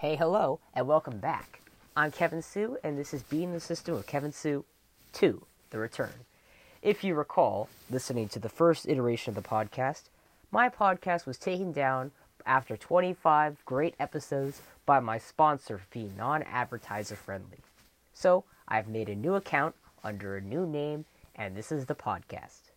Hey, hello, and welcome back. I'm Kevin Sue, and this is Being the System of Kevin Sue 2 The Return. If you recall, listening to the first iteration of the podcast, my podcast was taken down after 25 great episodes by my sponsor being non advertiser friendly. So I've made a new account under a new name, and this is the podcast.